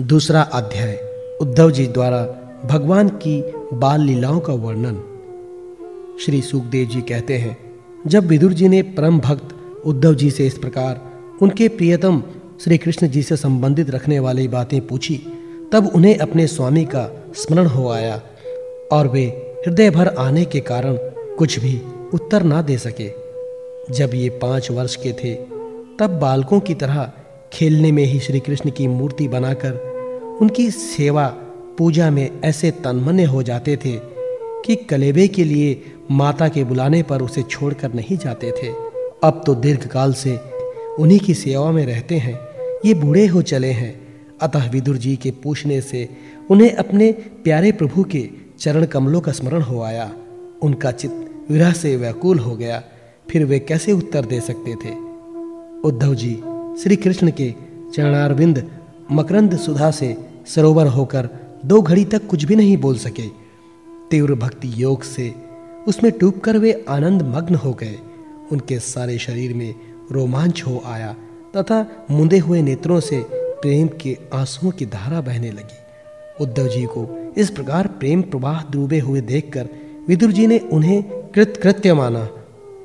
दूसरा अध्याय, उद्धव जी द्वारा भगवान की बाल लीलाओं का वर्णन। श्री सुखदेव जी कहते हैं, जब विदुर जी ने परम भक्त उद्धव जी से इस प्रकार उनके प्रियतम श्री कृष्ण जी से संबंधित रखने वाली बातें पूछी, तब उन्हें अपने स्वामी का स्मरण हो आया और वे हृदय भर आने के कारण कुछ भी उत्तर ना दे सके। जब ये पाँच वर्ष के थे, तब बालकों की तरह खेलने में ही श्री कृष्ण की मूर्ति बनाकर उनकी सेवा पूजा में ऐसे तन्मन्य हो जाते थे कि कलेबे के लिए माता के बुलाने पर उसे छोड़कर नहीं जाते थे। अब तो दीर्घकाल से उन्हीं की सेवा में रहते हैं। ये बूढ़े हो चले हैं। अतः विदुर जी के पूछने से उन्हें अपने प्यारे प्रभु के चरण कमलों का स्मरण हो आया। उनका चित्त विरह से व्याकुल हो गया। फिर वे कैसे उत्तर दे सकते थे? उद्धव जी श्री कृष्ण के चरणारविंद मकरंद सुधा से सरोवर होकर दो घड़ी तक कुछ भी नहीं बोल सके। तीव्र भक्ति योग से उसमें डूबकर वे आनंद मग्न हो गए। उनके सारे शरीर में रोमांच हो आया तथा मुंदे हुए नेत्रों से प्रेम के आंसुओं की धारा बहने लगी। उद्धव जी को इस प्रकार प्रेम प्रवाह डूबे हुए देखकर विदुर जी ने उन्हें कृत कृत्य माना।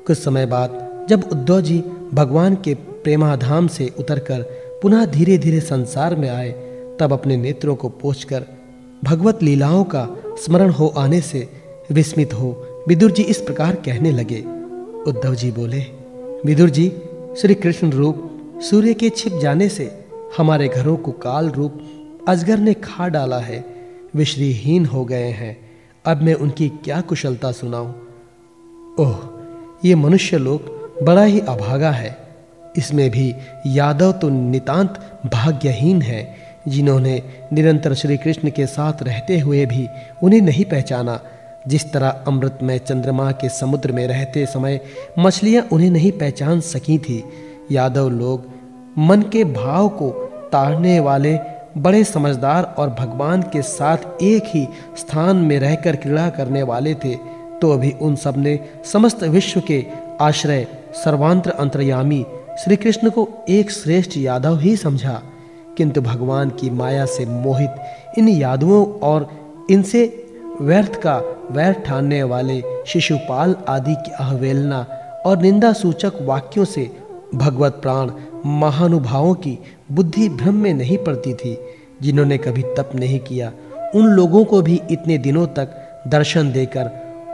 कुछ समय बाद जब उद्धव जी भगवान के प्रेमाधाम से उतरकर पुनः धीरे धीरे संसार में आए तब अपने नेत्रों को पोछकर भगवत लीलाओं का स्मरण हो आने से विस्मित हो विदुर जी इस प्रकार कहने लगे। उद्धव जी बोले, विदुर जी श्री कृष्ण रूप सूर्य के छिप जाने से हमारे घरों को काल रूप अजगर ने खा डाला है। वे श्रीहीन हो गए हैं। अब मैं उनकी क्या कुशलता सुनाऊं? ओह, ये मनुष्य लोग बड़ा ही अभागा है। इसमें भी यादव तो नितांत भाग्यहीन है। जिन्होंने निरंतर श्री कृष्ण के साथ रहते हुए भी उन्हें नहीं पहचाना। जिस तरह अमृत में चंद्रमा के समुद्र में रहते समय मछलियाँ उन्हें नहीं पहचान सकी थी, यादव लोग मन के भाव को ताड़ने वाले बड़े समझदार और भगवान के साथ एक ही स्थान में रहकर क्रीड़ा करने वाले थे तो अभी उन सबने समस्त विश्व के आश्रय सर्वांतर अंतर्यामी श्री कृष्ण को एक श्रेष्ठ यादव ही समझा। किंतु भगवान की माया से मोहित इन यादवों और इनसे व्यर्थ का वैर ठानने वाले शिशुपाल आदि की अवहेलना और निंदा सूचक वाक्यों से भगवत प्राण महानुभावों की बुद्धि भ्रम में नहीं पड़ती थी, जिन्होंने कभी तप नहीं किया। उन लोगों को भी इतने दिनों तक दर्शन देकर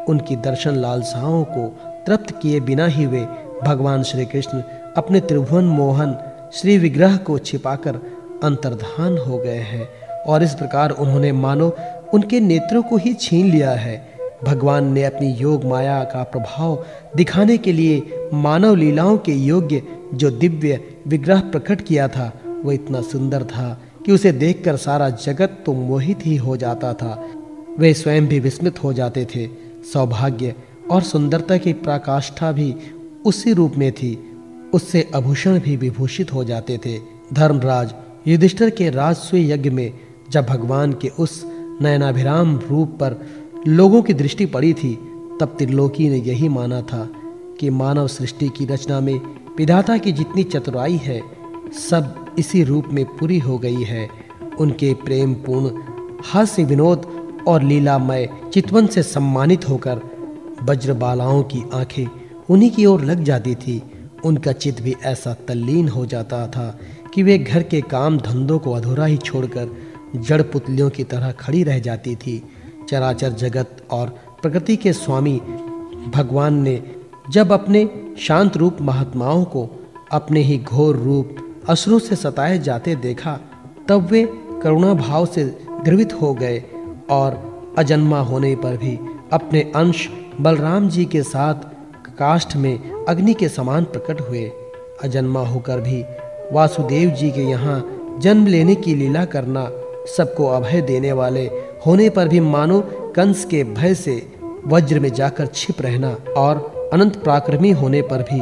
उनकी दर्शन लालसाओं को तृप्त किए बिना ही वे भगवान श्री कृष्ण अपने त्रिभुवन मोहन श्री विग्रह को छिपाकर अंतर्धान हो गए हैं और इस प्रकार उन्होंने, मानो, उनके नेत्रों को ही छीन लिया है। भगवान ने अपनी योग माया का प्रभाव दिखाने के लिए मानव लीलाओं के योग्य जो दिव्य विग्रह प्रकट किया था वह इतना सुंदर था कि उसे देखकर सारा जगत तो मोहित ही हो जाता था। वे स्वयं भी विस्मित हो जाते थे। सौभाग्य और सुंदरता की प्रकाष्ठा भी उसी रूप में थी। उससे आभूषण भी विभूषित हो जाते थे। धर्मराज युधिष्ठिर के राजस्व यज्ञ में जब भगवान के उस नयनाभिराम रूप पर लोगों की दृष्टि पड़ी थी, तब त्रिलोकी ने यही माना था कि मानव सृष्टि की रचना में विधाता की जितनी चतुराई है, सब इसी रूप में पूरी हो गई है। उनके प्रेम पूर्ण हास्य विनोद और लीलामय चितवन से सम्मानित होकर वज्रबालाओं की आँखें उन्हीं की ओर लग जाती थी। उनका चित भी ऐसा तल्लीन हो जाता था कि वे घर के काम धंधों को अधूरा ही छोड़कर जड़ पुतलियों की तरह खड़ी रह जाती थी। चराचर जगत और प्रकृति के स्वामी भगवान ने जब अपने शांत रूप महात्माओं को अपने ही घोर रूप अश्रु से सताए जाते देखा, तब वे करुणा भाव से द्रवित हो गए और अजन्मा होने पर भी अपने अंश बलराम जी के साथ काष्ठ में अग्नि के समान प्रकट हुए। अजन्मा होकर भी वासुदेव जी के यहाँ जन्म लेने की लीला करना सबको अभय देने वाले। होने पर भी मानो कंस के भय से वज्र में जाकर छिप रहना और अनंत पराक्रमी होने पर भी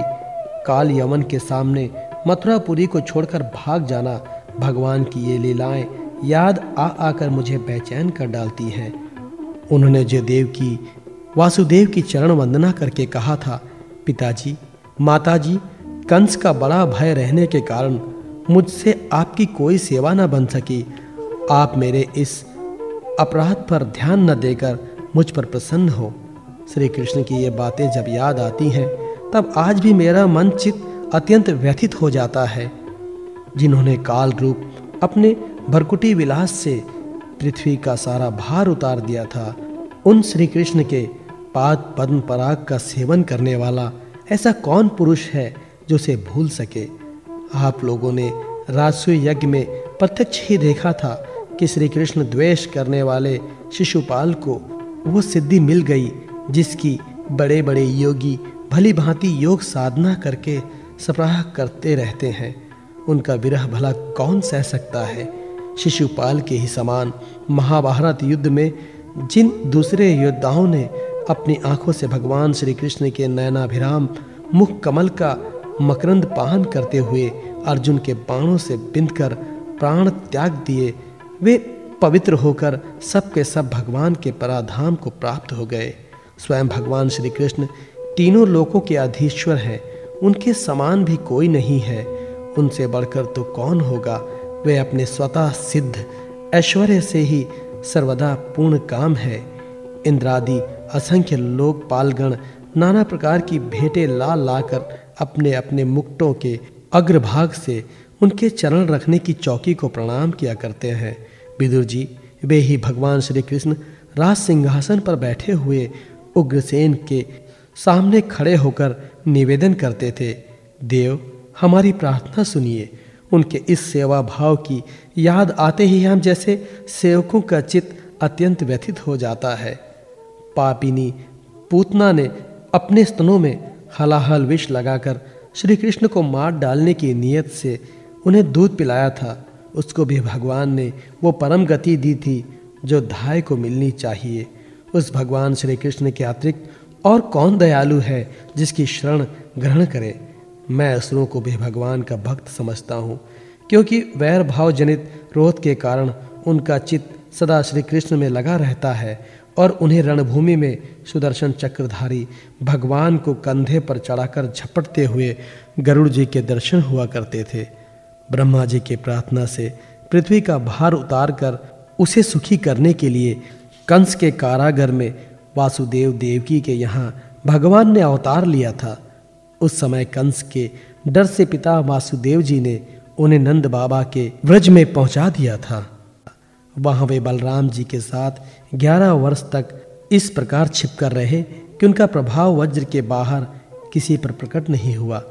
काल यमन के सामने मथुरापुरी को छोड़कर भाग जाना भगवान की ये लीलाएँ याद आ आकर मुझे बेचैन कर डालती हैं। उन्होंने जयदेव की, वासुदेव की चरण वंदना करके कहा था, पिताजी, माताजी कंस का बड़ा भय रहने के कारण मुझसे आपकी कोई सेवा न बन सकी। आप मेरे इस अपराध पर ध्यान न देकर मुझ पर प्रसन्न हो। श्री कृष्ण की ये बातें जब याद आती हैं, तब आज भी मेरा मन चित अत्यंत व्यथित हो जाता है। जिन्होंने काल रूप अपने भरकुटी विलास से पृथ्वी का सारा भार उतार दिया था, उन श्री कृष्ण के पाद पद्म पराग का सेवन करने वाला ऐसा कौन पुरुष है जो उसे भूल सके। आप लोगों ने राजसूय यज्ञ में प्रत्यक्ष ही देखा था कि श्री कृष्ण द्वेष करने वाले शिशुपाल को वो सिद्धि मिल गई, जिसकी बड़े बड़े योगी भली भांति योग साधना करके सप्राह करते रहते हैं। उनका विरह भला कौन सह सकता है? शिशुपाल के ही समान महाभारत युद्ध में जिन दूसरे योद्धाओं ने अपनी आँखों से भगवान श्री कृष्ण के नयनाभिराम मुख कमल का मकरंद पान करते हुए अर्जुन के बाणों से बिंदकर प्राण त्याग दिए। वे पवित्र होकर सबके सब भगवान के पराधाम को प्राप्त हो गए। स्वयं भगवान श्री कृष्ण तीनों लोकों के अधीश्वर हैं। उनके समान भी कोई नहीं है। उनसे बढ़कर तो कौन होगा? वे अपने स्वतः सिद्ध, ऐश्वर्य से ही सर्वदा पूर्ण काम है। इंद्रादि असंख्य लोक पालगण नाना प्रकार की भेंटें ला लाकर अपने अपने मुक्टों के अग्रभाग से उनके चरण रखने की चौकी को प्रणाम किया करते हैं। विदुर जी, वे ही भगवान श्री कृष्ण राज सिंहासन पर बैठे हुए उग्रसेन के सामने खड़े होकर निवेदन करते थे, देव, हमारी प्रार्थना सुनिए। उनके इस सेवा भाव की याद आते ही हम जैसे सेवकों का चित अत्यंत व्यथित हो जाता है। पापिनी पूतना ने अपने स्तनों में हलाहल विष लगाकर श्री कृष्ण को मार डालने की नीयत से उन्हें दूध पिलाया था। उसको भी भगवान ने वो परम गति दी थी जो धाय को मिलनी चाहिए। उस भगवान श्री कृष्ण के अतिरिक्त और कौन दयालु है जिसकी शरण ग्रहण करे? मैं असुरों को भी भगवान का भक्त समझता हूँ, क्योंकि वैर भाव जनित क्रोध के कारण उनका चित्त सदा श्री कृष्ण में लगा रहता है और उन्हें रणभूमि में सुदर्शन चक्रधारी भगवान को कंधे पर चढ़ाकर झपटते हुए गरुड़ जी के दर्शन हुआ करते थे। ब्रह्मा जी के प्रार्थना से पृथ्वी का भार उतार कर उसे सुखी करने के लिए कंस के कारागर में वासुदेव देवकी के यहाँ भगवान ने अवतार लिया था। उस समय कंस के डर से पिता वासुदेव जी ने उन्हें नंद बाबा के व्रज में पहुँचा दिया था। वहाँ वे बलराम जी के साथ ग्यारह वर्ष तक इस प्रकार छिप कर रहे कि उनका प्रभाव वज्र के बाहर किसी पर प्रकट नहीं हुआ।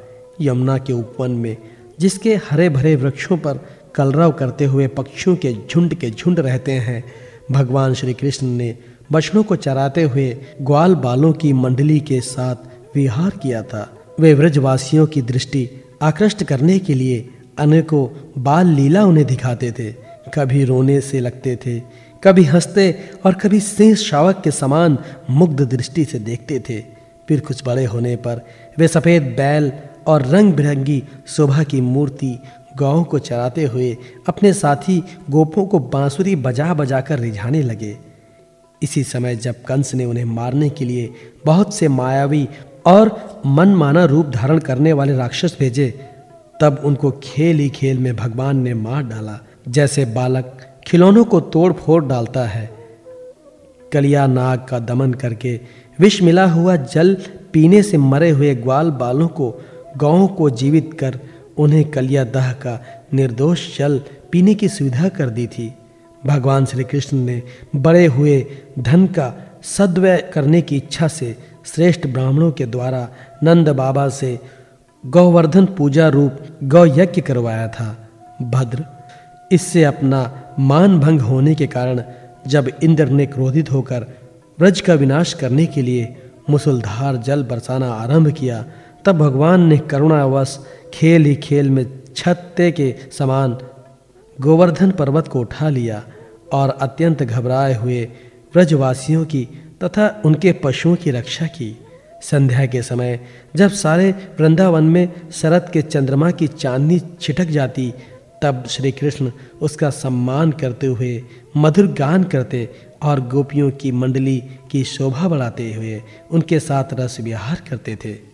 यमुना के उपवन में, जिसके हरे भरे वृक्षों पर कलरव करते हुए पक्षियों के झुंड के झुंड रहते हैं, भगवान श्री कृष्ण ने बछड़ों को चराते हुए ग्वाल बालों की मंडली के साथ विहार किया था। वे व्रजवासियों की दृष्टि आकृष्ट करने के लिए अनेकों बाल लीला उन्हें दिखाते थे। कभी रोने से लगते थे, कभी हँसते और कभी सिंह शावक के समान मुग्ध दृष्टि से देखते थे। फिर कुछ बड़े होने पर वे सफ़ेद बैल और रंग बिरंगी शोभा की मूर्ति गाँव को चराते हुए अपने साथी गोपों को बांसुरी बजा बजा कर रिझाने लगे। इसी समय जब कंस ने उन्हें मारने के लिए बहुत से मायावी और मनमाना रूप धारण करने वाले राक्षस भेजे, तब उनको खेल ही खेल में भगवान ने मार डाला। जैसे बालक खिलौनों को तोड़ फोड़ डालता है। कलिया नाग का दमन करके विष मिला हुआ जल पीने से मरे हुए ग्वाल बालों को गाँवों को जीवित कर उन्हें कलिया दह का निर्दोष जल पीने की सुविधा कर दी थी। भगवान श्री कृष्ण ने बड़े हुए धन का सद्वय करने की इच्छा से श्रेष्ठ ब्राह्मणों के द्वारा नंद बाबा से गौवर्धन पूजा रूप गौ यज्ञ करवाया था। भद्र इससे अपना मान भंग होने के कारण जब इंद्र ने क्रोधित होकर व्रज का विनाश करने के लिए मुसलधार जल बरसाना आरंभ किया, तब भगवान ने करुणावश खेल ही खेल में छत्ते के समान गोवर्धन पर्वत को उठा लिया और अत्यंत घबराए हुए व्रजवासियों की तथा उनके पशुओं की रक्षा की। संध्या के समय जब सारे वृंदावन में शरद के चंद्रमा की चांदनी छिटक जाती तब श्री कृष्ण उसका सम्मान करते हुए मधुर गान करते और गोपियों की मंडली की शोभा बढ़ाते हुए उनके साथ रस विहार करते थे।